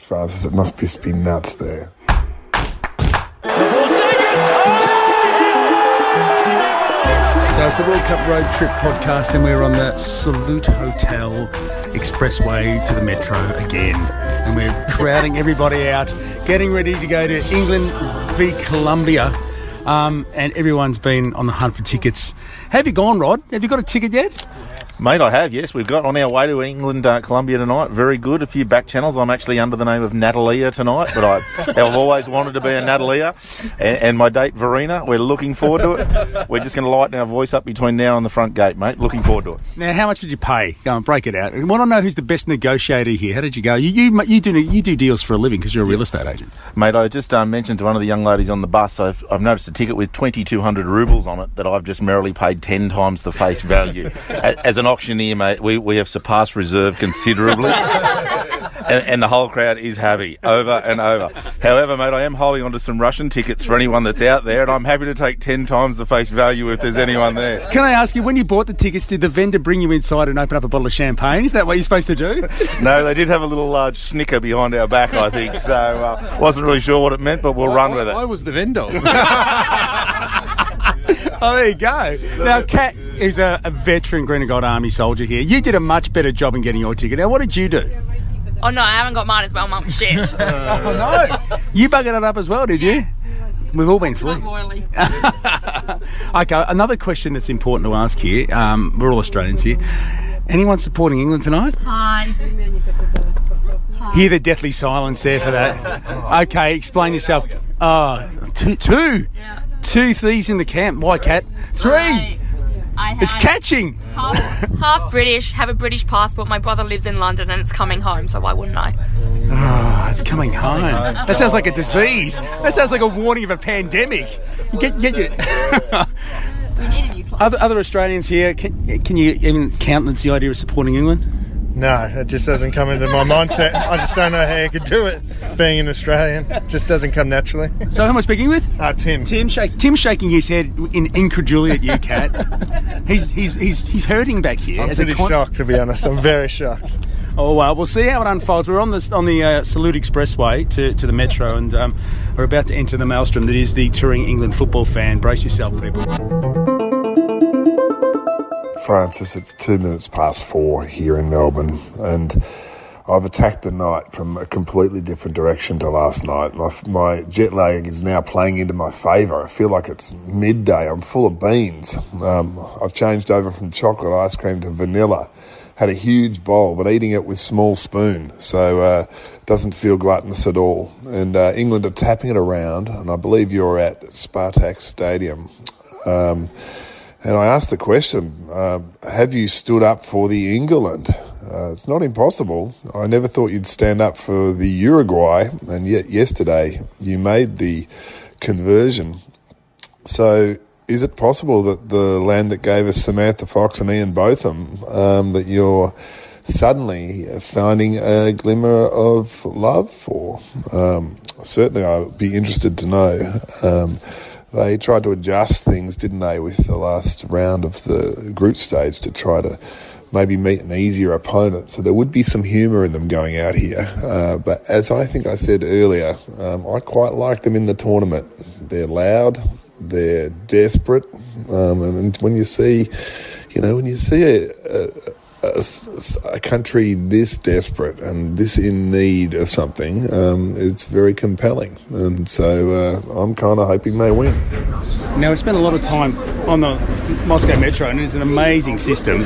Francis, it must just be nuts there. So it's a World Cup road trip podcast, and we're on the Salute Hotel Expressway to the Metro again. And we're crowding everybody out, getting ready to go to England v Colombia. Um, and everyone's been on the hunt for tickets. Have you gone, Rod? Have you got a ticket yet? Mate, I have, yes. We've got on our way to England, uh, Colombia tonight. Very good. A few back channels. I'm actually under the name of Natalia tonight, but I, have always wanted to be a Natalia. And, and, my date, Verena, we're looking forward to it. We're just going to lighten our voice up between now and the front gate, mate. Looking forward to it. Now, how much did you pay? Go on, break it out. I want to know who's the best negotiator here. How did you go? You, you, you, do, you do deals for a living because you're a real estate agent. Mate, I just uh, mentioned to one of the young ladies on the bus, I've, I've noticed a ticket with 2,200 rubles on it that I've just merrily paid 10 times the face value. As an auctioneer, mate, we, we have surpassed reserve considerably. and, and, the whole crowd is happy over and over. However, mate, I am holding on to some Russian tickets for anyone that's out there, and I'm happy to take 10 times the face value if there's anyone there. Can I ask you, when you bought the tickets, did the vendor bring you inside and open up a bottle of champagne? Is that what you're supposed to do? no, they did have a little large snicker behind our back, I think, so uh, wasn't really sure what it meant, but we'll I, run with it. I was the vendor. oh, there you go. Now, Kat is a, a veteran Green and Gold Army soldier here. You did a much better job in getting your ticket. Now, what did you do? Oh no, I haven't got mine as well, mum. Shit. oh no, you buggered it up as well, did you? We've all been fleet. okay, another question that's important to ask here. Um, we're all Australians here. Anyone supporting England tonight? Hi. Hear the deathly silence there for that. Okay, explain yourself. Oh, two, two, Yeah. Two thieves in the camp. Why, cat? Three. It's catching. Half, half British, have a British passport. My brother lives in London and it's coming home, so why wouldn't I? Oh, it's coming home. That sounds like a disease. That sounds like a warning of a pandemic. Get, get your... We need a new club. other, other Australians here, can, can you even countenance the idea of supporting England? No, it just doesn't come into my mindset. I just don't know how you could do it. Being an Australian, it just doesn't come naturally. So, who am I speaking with? Uh, Tim. Tim, shake, Tim's shaking his head in incredulity at you, Cat. he's, he's, he's, he's hurting back here. I'm pretty con- shocked, to be honest. I'm very shocked. Oh well, we'll see how it unfolds. We're on the on the uh, Salute Expressway to, to the Metro, and um, we're about to enter the maelstrom that is the touring England football fan. Brace yourself, people. Francis, it's two minutes past four here in Melbourne, and I've attacked the night from a completely different direction to last night. My, my jet lag is now playing into my favour. I feel like it's midday. I'm full of beans. Um, I've changed over from chocolate ice cream to vanilla. Had a huge bowl, but eating it with small spoon, so uh, doesn't feel gluttonous at all. And uh, England are tapping it around, and I believe you're at Spartak Stadium. Um, and I asked the question, uh, have you stood up for the England? Uh, it's not impossible. I never thought you'd stand up for the Uruguay, and yet yesterday you made the conversion. So is it possible that the land that gave us Samantha Fox and Ian Botham, um, that you're suddenly finding a glimmer of love for? Um, certainly I would be interested to know. Um, they tried to adjust things, didn't they, with the last round of the group stage to try to maybe meet an easier opponent. So there would be some humour in them going out here. Uh, but as I think I said earlier, um, I quite like them in the tournament. They're loud, they're desperate, um, and when you see, you know, when you see a, a a, a, country this desperate and this in need of something, um, it's very compelling. And so uh, I'm kind of hoping they win. Now, we spent a lot of time on the Moscow Metro, and it's an amazing system,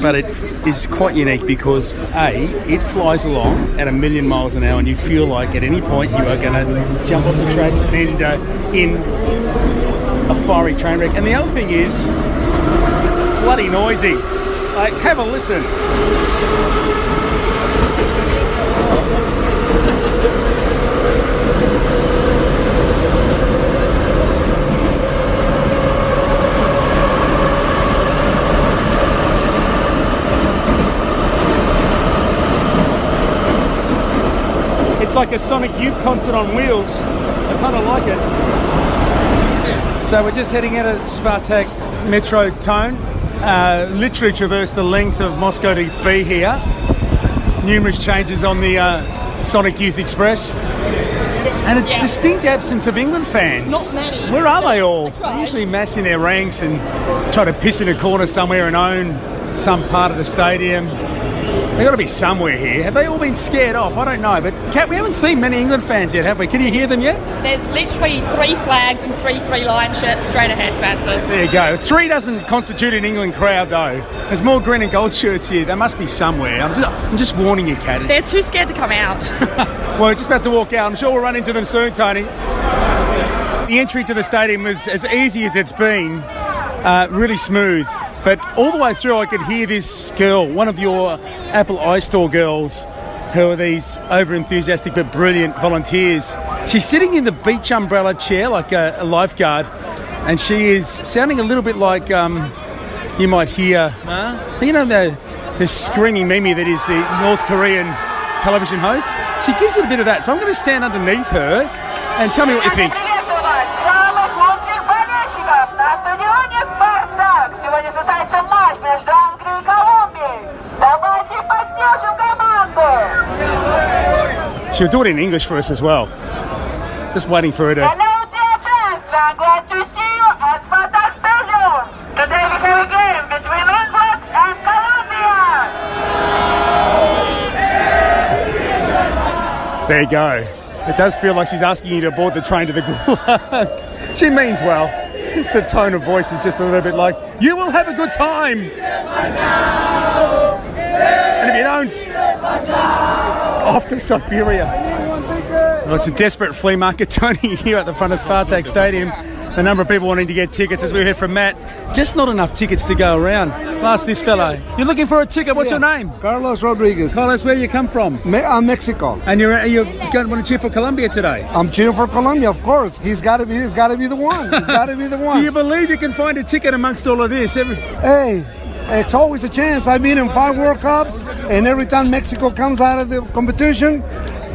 but it is quite unique because A, it flies along at a million miles an hour, and you feel like at any point you are going to jump off the tracks and uh, in a fiery train wreck. And the other thing is, it's bloody noisy. Like, have a listen. It's like a Sonic Youth concert on wheels. I kind of like it. So we're just heading out of Spartak Metro Tone uh, literally traversed the length of Moscow to be here. Numerous changes on the uh, Sonic Youth Express. And a Yeah. distinct absence of England fans. Not many. Where are they all? They usually mass in their ranks and try to piss in a corner somewhere and own some part of the stadium. They've got to be somewhere here. Have they all been scared off? I don't know. But Kat, we haven't seen many England fans yet, have we? Can you hear them yet? There's literally three flags and three three line shirts straight ahead, Francis. There you go. Three doesn't constitute an England crowd, though. There's more green and gold shirts here. They must be somewhere. I'm just, I'm just warning you, Kat. They're too scared to come out. Well, we're just about to walk out. I'm sure we'll run into them soon, Tony. The entry to the stadium was as easy as it's been, uh, really smooth. But all the way through, I could hear this girl, one of your Apple iStore girls, who are these over enthusiastic but brilliant volunteers. She's sitting in the beach umbrella chair like a, a lifeguard, and she is sounding a little bit like um, you might hear, you know, the, the screaming Mimi that is the North Korean television host. She gives it a bit of that. So I'm going to stand underneath her and tell me what you think. She'll do it in English for us as well. Just waiting for her to. Hello, dear friends. I'm glad to see you at Spartak Stadium. Today we have a game between England and Colombia. There you go. It does feel like she's asking you to board the train to the Gulag. she means well. It's the tone of voice is just a little bit like, you will have a good time. And if you don't, off to Siberia. Well, it's a desperate flea market, Tony, here at the front of Spartak Stadium. The number of people wanting to get tickets, as we heard from Matt, just not enough tickets to go around. Ask this fellow. You're looking for a ticket. What's your name? Carlos Rodriguez. Carlos, where do you come from? Me- I'm Mexico. And you're, you're going want to cheer for Colombia today. I'm cheering for Colombia, of course. He's got to be. He's got to be the one. He's got to be the one. Do you believe you can find a ticket amongst all of this? Every, hey, it's always a chance. I've been in five World Cups, and every time Mexico comes out of the competition,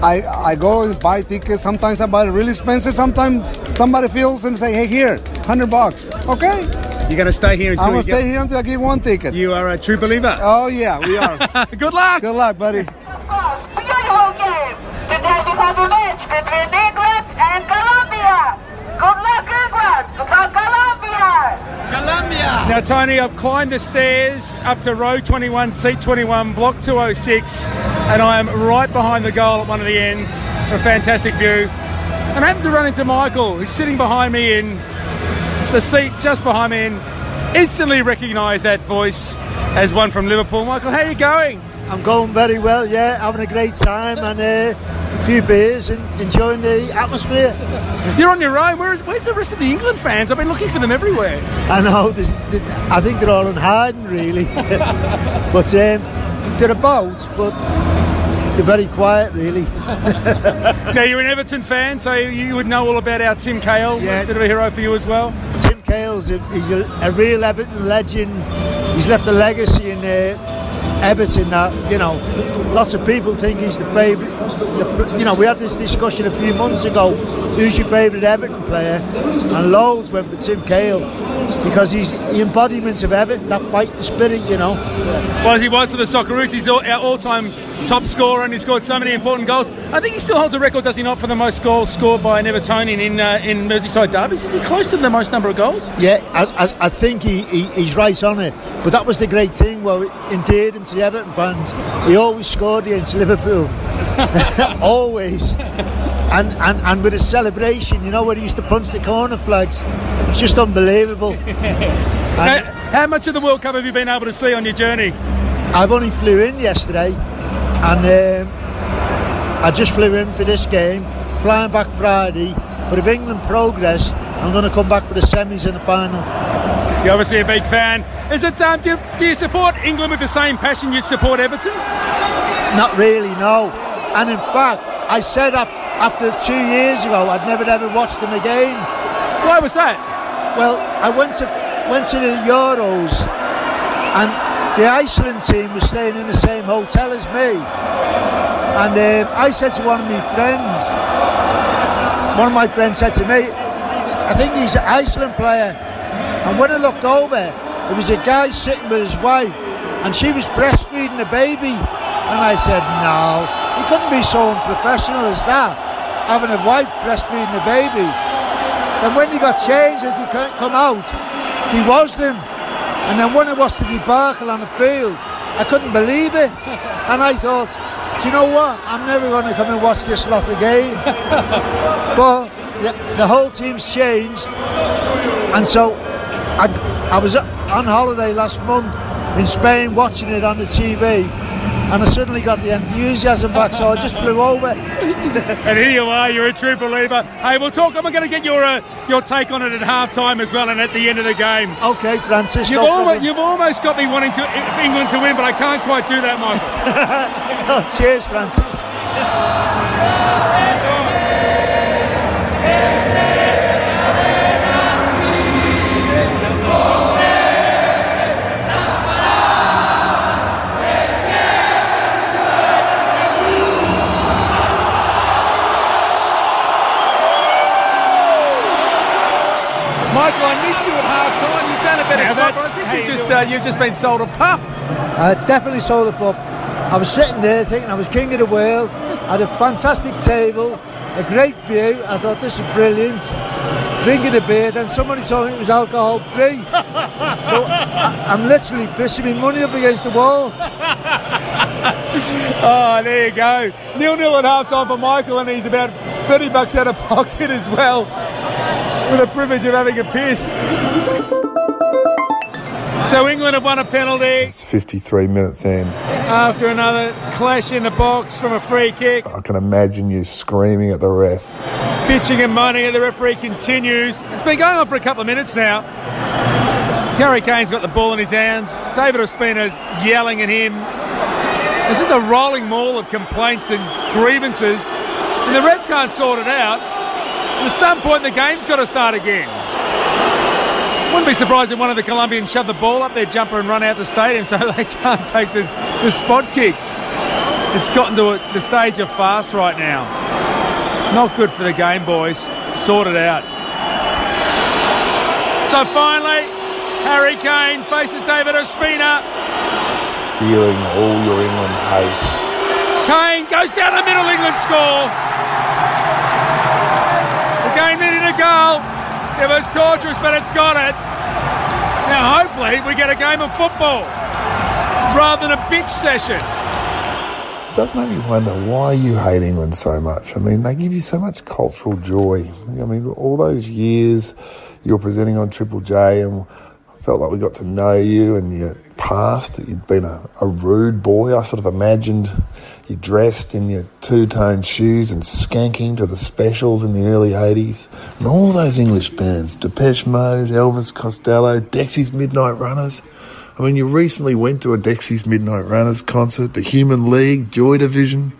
I I go and buy tickets. Sometimes I buy it really expensive. Sometimes somebody feels and say, "Hey, here, hundred bucks." Okay, you're going to stay here until I'm gonna you stay get, here until I get one ticket. You are a true believer. Oh yeah, we are. Good luck. Good luck, buddy. course, beautiful game. Today we have a match between England and Colombia. Good luck, England. Good luck, Colombia. Now, Tony, I've climbed the stairs up to row 21, seat 21, block 206, and I am right behind the goal at one of the ends. A fantastic view. And I happen to run into Michael, who's sitting behind me in the seat just behind me, and instantly recognised that voice as one from Liverpool. Michael, how are you going? I'm going very well, yeah, having a great time and uh, a few beers and enjoying the atmosphere. You're on your own. Where's, where's the rest of the England fans? I've been looking for them everywhere. I know, there's, I think they're all in hiding really. but um, they're about, but they're very quiet really. Now, you're an Everton fan, so you would know all about our Tim Cahill. Yeah. A bit of a hero for you as well. Tim Cahill's a, he's a, a real Everton legend. He's left a legacy in uh, Everton that, you know, lots of people think he's the favourite. The, you know, we had this discussion a few months ago. Who's your favourite Everton player? And loads went with Tim Cahill because he's the embodiment of Everton, that fighting spirit, you know. Well, as he was for the Socceroos, he's all, our all-time top scorer and he scored so many important goals. I think he still holds a record, does he not, for the most goals scored by an Evertonian in uh, in Merseyside derbies? Is he close to the most number of goals? Yeah, I, I, I think he, he, he's right on it. But that was the great thing, well, it endeared him to the Everton fans. He always scored against Liverpool. always. And, and and with a celebration, you know, where he used to punch the corner flags. It's just unbelievable. How, how much of the World Cup have you been able to see on your journey? I've only flew in yesterday, and um, I just flew in for this game, flying back Friday. But if England progress, I'm going to come back for the semis and the final. You're obviously a big fan. Is it um, do, you, do you support England with the same passion you support Everton? Not really, no. And in fact, I said after two years ago, I'd never ever watched them again. Why was that? Well, I went to went to the Euros, and the Iceland team was staying in the same hotel as me. And um, I said to one of my friends, one of my friends said to me, I think he's an Iceland player. And when I looked over, there was a guy sitting with his wife, and she was breastfeeding a baby. And I said, no, you couldn't be so unprofessional as that, having a wife breastfeeding a baby. And when he got changed as he co- come out, he was them. And then when it was the debacle on the field, I couldn't believe it. And I thought, do you know what? I'm never going to come and watch this lot again. but the, the whole team's changed. And so I, I was on holiday last month in Spain watching it on the TV. And I suddenly got the enthusiasm back, so I just flew over. And here you are, you're a true believer. Hey, we'll talk. I'm going to get your uh, your take on it at half time as well and at the end of the game. Okay, Francis. You've, almost, you've almost got me wanting to England to win, but I can't quite do that, Michael. Oh, cheers, Francis. Yeah, that's- but I how think you you just, uh, you've just been sold a pup. I definitely sold a pup. I was sitting there thinking I was king of the world. I had a fantastic table, a great view. I thought this is brilliant. Drinking a beer, then somebody told me it was alcohol free. so I, I'm literally pissing my money up against the wall. Oh, there you go. Nil nil at half time for Michael, and he's about 30 bucks out of pocket as well for the privilege of having a piss. So England have won a penalty It's 53 minutes in. after another clash in the box from a free kick. I can imagine you screaming at the ref. Bitching and moaning at the referee continues. It's been going on for a couple of minutes now. Harry Kane's got the ball in his hands. David Ospina's yelling at him. This is a rolling mall of complaints and grievances, and the ref can't sort it out. At some point, the game's got to start again. Wouldn't be surprised if one of the Colombians shoved the ball up their jumper and run out the stadium so they can't take the, the spot kick. It's gotten to a, the stage of farce right now. Not good for the game, boys. Sort it out. So finally, Harry Kane faces David Ospina. Feeling all your England hate. Kane goes down the middle, England score. The game needed a goal. It was torturous, but it's got it. Now, hopefully, we get a game of football rather than a bitch session. It does make me wonder why you hate England so much. I mean, they give you so much cultural joy. I mean, all those years you were presenting on Triple J, and I felt like we got to know you and your past, that you'd been a, a rude boy. I sort of imagined you dressed in your two tone shoes and skanking to the specials in the early 80s. And all those English bands Depeche Mode, Elvis Costello, Dexy's Midnight Runners. I mean, you recently went to a Dexy's Midnight Runners concert, the Human League, Joy Division,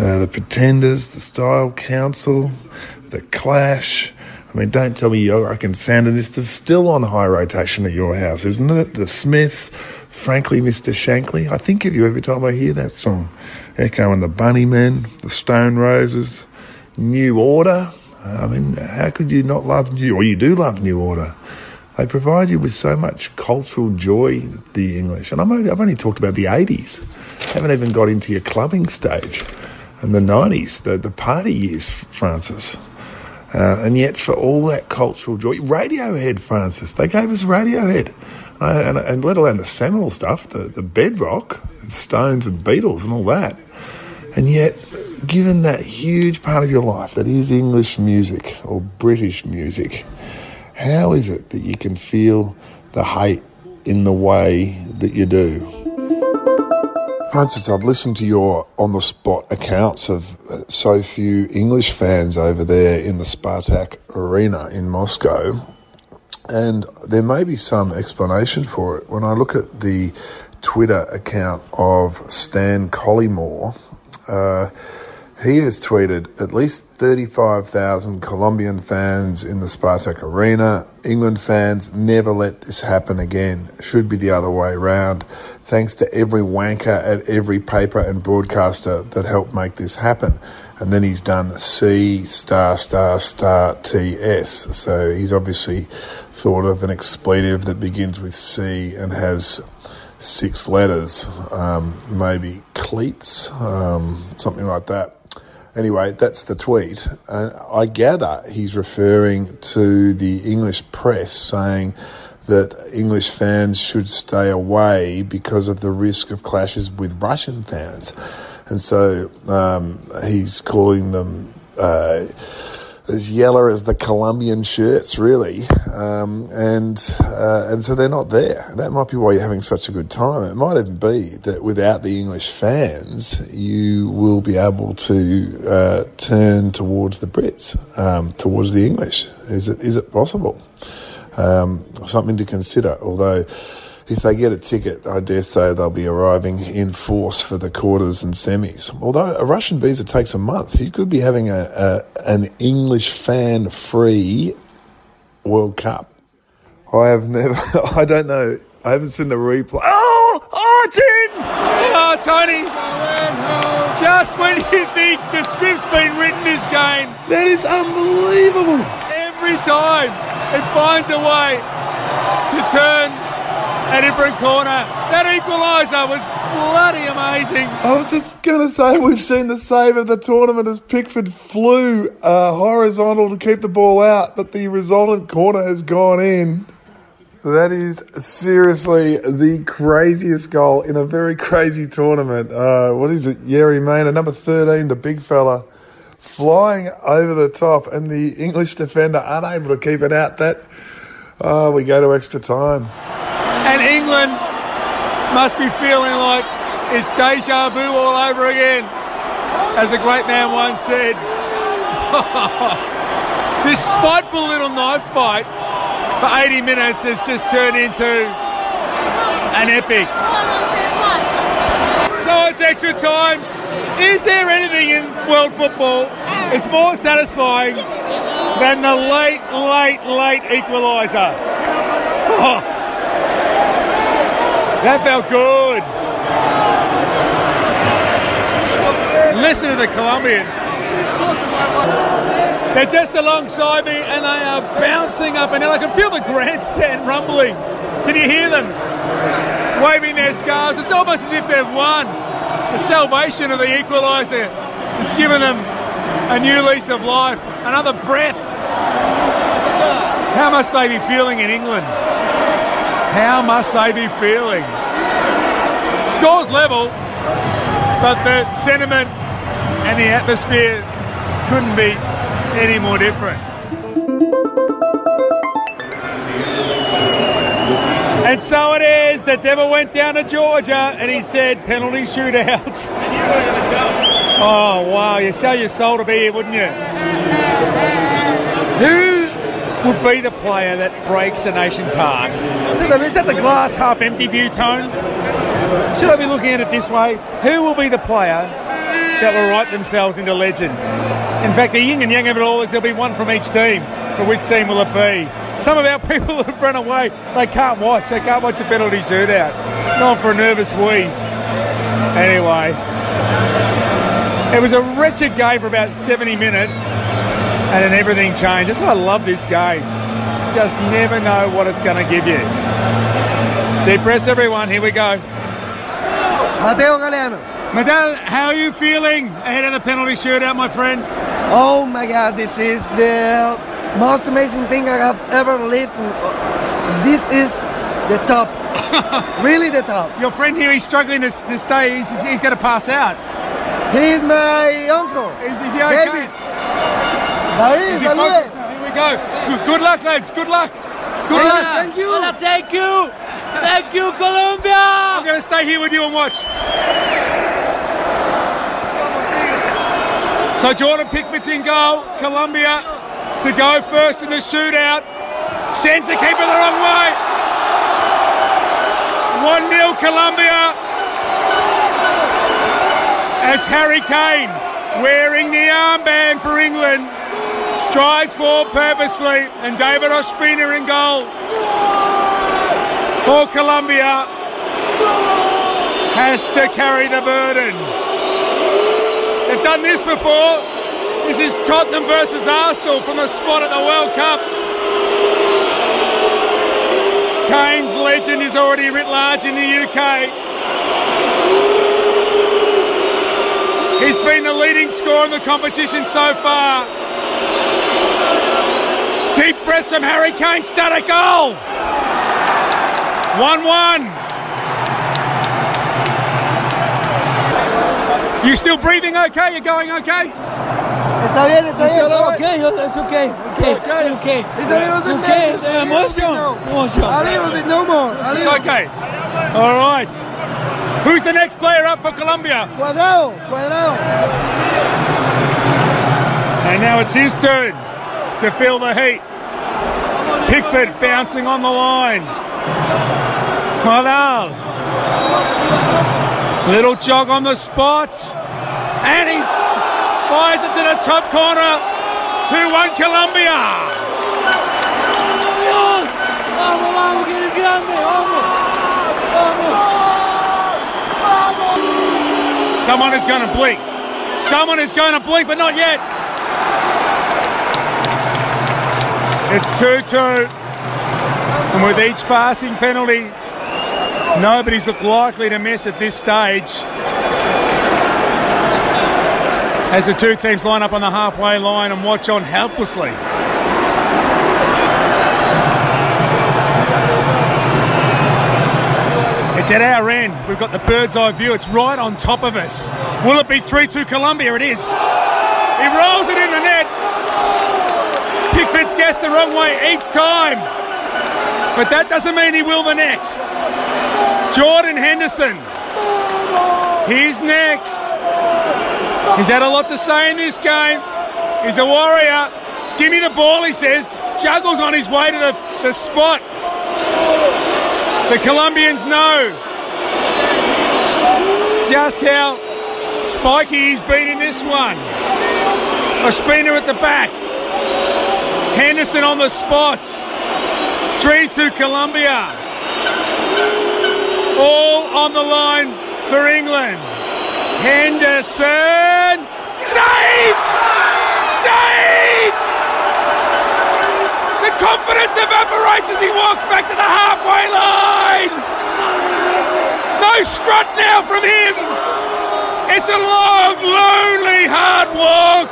uh, the Pretenders, the Style Council, the Clash. I mean, don't tell me you reckon Sandinista is still on high rotation at your house, isn't it? The Smiths, frankly, Mr. Shankly. I think of you every time I hear that song. Echo and the Bunnymen, the Stone Roses, New Order. I mean, how could you not love New? Or you do love New Order. They provide you with so much cultural joy, the English. And I'm only, I've only talked about the 80s. Haven't even got into your clubbing stage and the 90s, the, the party years, Francis. Uh, and yet, for all that cultural joy, Radiohead, Francis, they gave us Radiohead. Uh, and, and let alone the seminal stuff, the, the bedrock, Stones and Beatles and all that. And yet, given that huge part of your life that is English music or British music, how is it that you can feel the hate in the way that you do? Francis, I've listened to your on the spot accounts of uh, so few English fans over there in the Spartak Arena in Moscow, and there may be some explanation for it. When I look at the Twitter account of Stan Collymore, uh, he has tweeted at least 35,000 Colombian fans in the Spartak Arena. England fans never let this happen again. Should be the other way round. Thanks to every wanker at every paper and broadcaster that helped make this happen. And then he's done C star star star TS. So he's obviously thought of an expletive that begins with C and has six letters, um, maybe cleats, um, something like that. Anyway, that's the tweet. Uh, I gather he's referring to the English press saying that English fans should stay away because of the risk of clashes with Russian fans. And so um, he's calling them. Uh, as yellow as the Colombian shirts, really, um, and uh, and so they're not there. That might be why you're having such a good time. It might even be that without the English fans, you will be able to uh, turn towards the Brits, um, towards the English. Is it is it possible? Um, something to consider. Although if they get a ticket, I dare say they'll be arriving in force for the quarters and semis. Although a Russian visa takes a month, you could be having a, a an English fan free World Cup. I have never, I don't know, I haven't seen the replay. Oh, oh, it's in! Oh, Tony! Just when you think the script's been written this game, That is unbelievable. every time it finds a way to turn different corner. That equaliser was bloody amazing. I was just going to say we've seen the save of the tournament as Pickford flew uh, horizontal to keep the ball out, but the resultant corner has gone in. That is seriously the craziest goal in a very crazy tournament. Uh, what is it? Yeri Maynard, number 13, the big fella, flying over the top, and the English defender unable to keep it out. That uh, we go to extra time. And England must be feeling like it's deja vu all over again. As a great man once said, this spiteful little knife fight for 80 minutes has just turned into an epic. So it's extra time. Is there anything in world football is more satisfying than the late, late, late equaliser? that felt good. Listen to the Colombians. They're just alongside me and they are bouncing up and down. I can feel the grandstand rumbling. Can you hear them? Waving their scarves. It's almost as if they've won. The salvation of the equaliser has given them a new lease of life, another breath. How must they be feeling in England? How must they be feeling? Scores level, but the sentiment and the atmosphere couldn't be any more different. And so it is. The devil went down to Georgia and he said penalty shootout. Oh, wow. You sell your soul to be here, wouldn't you? Who would be the player that breaks a nation's heart? Is that, the, glass half empty view tone? Should I be looking at it this way? Who will be the player that will write themselves into legend? In fact, the yin and yang of it all is there'll be one from each team. But which team will it be? Some of our people have run away. They can't watch. They can't watch a penalty shootout. Not for a nervous wee. Anyway, it was a wretched game for about 70 minutes, and then everything changed. That's why I love this game. Just never know what it's going to give you. Deep breaths, everyone. Here we go. Mateo Galeano. Madal, how are you feeling ahead of the penalty shootout, my friend? Oh my God, this is the most amazing thing I have ever lived. This is the top. really the top. Your friend here, he's struggling to, to stay. He's, he's going to pass out. He's my uncle. Is, is he okay? David. David, he salud. Here we go. Good, good luck, lads. Good luck. Good luck. Thank you. Hola, thank you. Thank you, Colombia. I'm going to stay here with you and watch. So Jordan Pickford's in goal. Colombia to go first in the shootout. Sends the keeper the wrong way. 1 0 Colombia. As Harry Kane, wearing the armband for England, strides forward purposefully, and David Ospina in goal for Colombia has to carry the burden. They've done this before. This is Tottenham versus Arsenal from the spot at the World Cup. Kane's legend is already writ large in the UK. He's been the leading scorer in the competition so far. Deep breaths from Harry Kane, static goal. 1 1. You still breathing okay? You going okay? Está bien, está It's bien. okay, it's okay, okay, it's okay. It's a little bit okay, nervous, the a little bit emotion, emotion. A little bit, no more. A It's okay. All right. Who's the next player up for Colombia? Cuadrado, cuadrado. And now it's his turn to feel the heat. Pickford bouncing on the line. Quadal. Little jog on the spot. And he fires it to the top corner. 2 1 Colombia. Someone is going to blink. Someone is going to blink, but not yet. It's 2 2. And with each passing penalty, nobody's looked likely to miss at this stage. As the two teams line up on the halfway line and watch on helplessly. It's at our end. We've got the bird's eye view. It's right on top of us. Will it be 3 2 Colombia? It is. He rolls it in guessed the wrong way each time. But that doesn't mean he will the next. Jordan Henderson. He's next. He's had a lot to say in this game. He's a warrior. Give me the ball, he says. Juggles on his way to the, the spot. The Colombians know just how spiky he's been in this one. Ospina at the back. Henderson on the spot. 3 2 Colombia. All on the line for England. Henderson. Saved! Saved! The confidence evaporates as he walks back to the halfway line. No strut now from him. It's a long, lonely, hard walk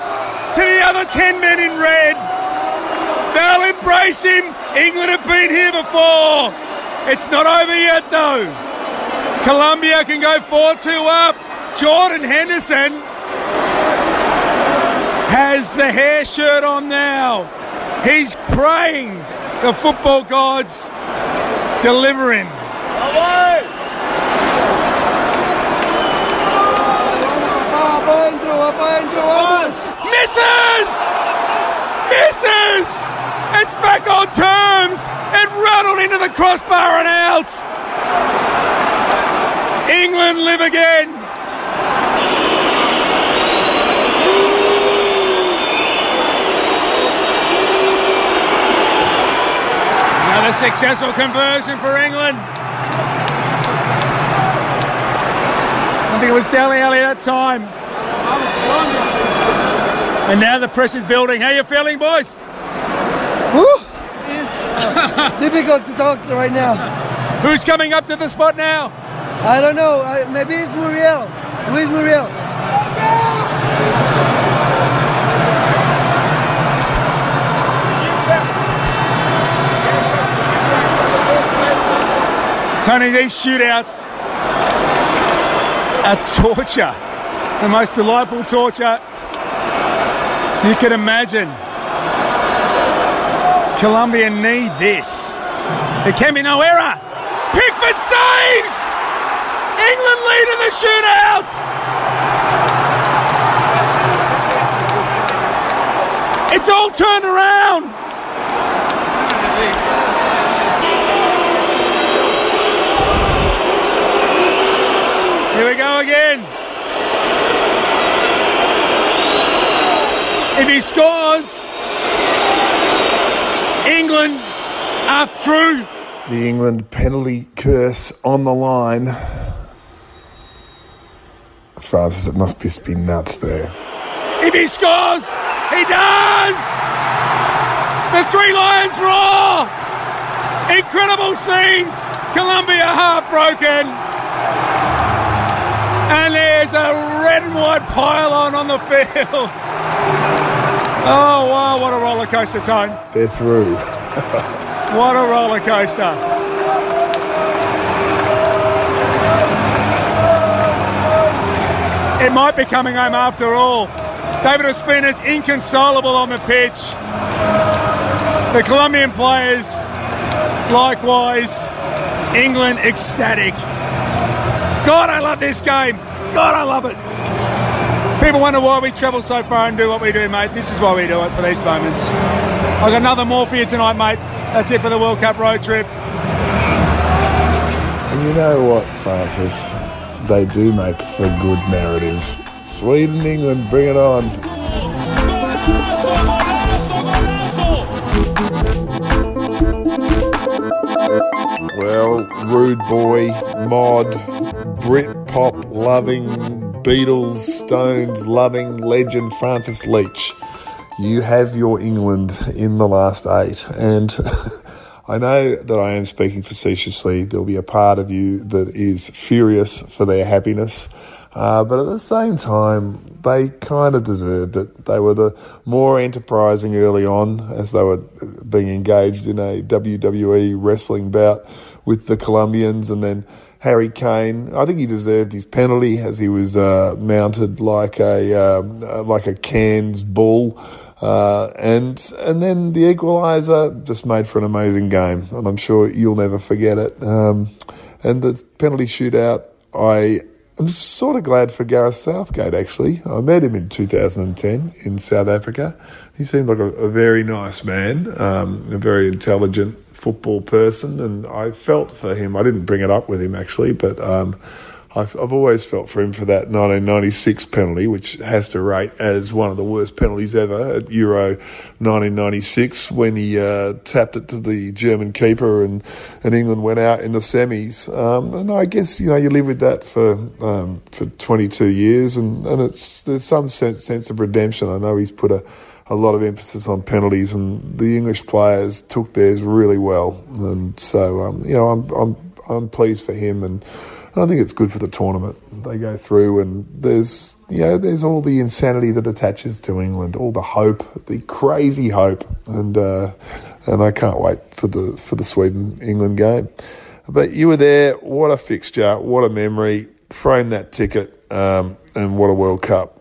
to the other 10 men in red. They'll embrace him. England have been here before. It's not over yet, though. Colombia can go 4 2 up. Jordan Henderson has the hair shirt on now. He's praying the football gods deliver him. Va para adentro, va para adentro. Misses! Misses! It's back on terms and rattled into the crossbar and out. England live again. Another successful conversion for England. I think it was Dele Alli that time. And now the pressure's building. How you feeling, boys? Woo! It's uh, difficult to talk right now. Who's coming up to the spot now? I don't know. I, maybe it's Muriel. Luis Muriel. Tony, these shootouts are torture. The most delightful torture you can imagine. Colombia need this. There can be no error. Pickford saves! England lead in the shootout! It's all turned around! Here we go again. If he scores, England are through. The England penalty curse on the line. Francis, it must just be nuts there. If he scores, he does. The Three Lions roar. Incredible scenes. Colombia heartbroken. And there's a red and white pylon on the field. Oh, wow, what a roller coaster time. They're through. What a roller coaster. It might be coming home after all. David Ospina's inconsolable on the pitch. The Colombian players, likewise. England ecstatic. God, I love this game. God, I love it. People wonder why we travel so far and do what we do, mate. This is why we do it for these moments. I've got another more for you tonight, mate. That's it for the World Cup road trip. And you know what, Francis? They do make for good narratives. Sweden, England, bring it on. Well, rude boy, mod, Brit pop loving, Beatles, Stones loving legend Francis Leach. You have your England in the last eight, and I know that I am speaking facetiously. There'll be a part of you that is furious for their happiness. Uh, but at the same time, they kind of deserved it. They were the more enterprising early on as they were being engaged in a WWE wrestling bout with the Colombians. And then Harry Kane, I think he deserved his penalty as he was uh, mounted like a, um, uh, like a Cairns bull. Uh, and and then the equaliser just made for an amazing game, and I'm sure you'll never forget it. Um, and the penalty shootout, I I'm sort of glad for Gareth Southgate. Actually, I met him in 2010 in South Africa. He seemed like a, a very nice man, um, a very intelligent football person, and I felt for him. I didn't bring it up with him actually, but. Um, I've, I've always felt for him for that 1996 penalty, which has to rate as one of the worst penalties ever at Euro 1996 when he uh, tapped it to the German keeper and, and England went out in the semis. Um, and I guess you know you live with that for um, for 22 years, and, and it's there's some sense, sense of redemption. I know he's put a a lot of emphasis on penalties, and the English players took theirs really well. And so, um, you know, I'm I'm I'm pleased for him, and, and I think it's good for the tournament. They go through, and there's you know there's all the insanity that attaches to England, all the hope, the crazy hope, and uh, and I can't wait for the for the Sweden England game. But you were there. What a fixture! What a memory! Frame that ticket, um, and what a World Cup!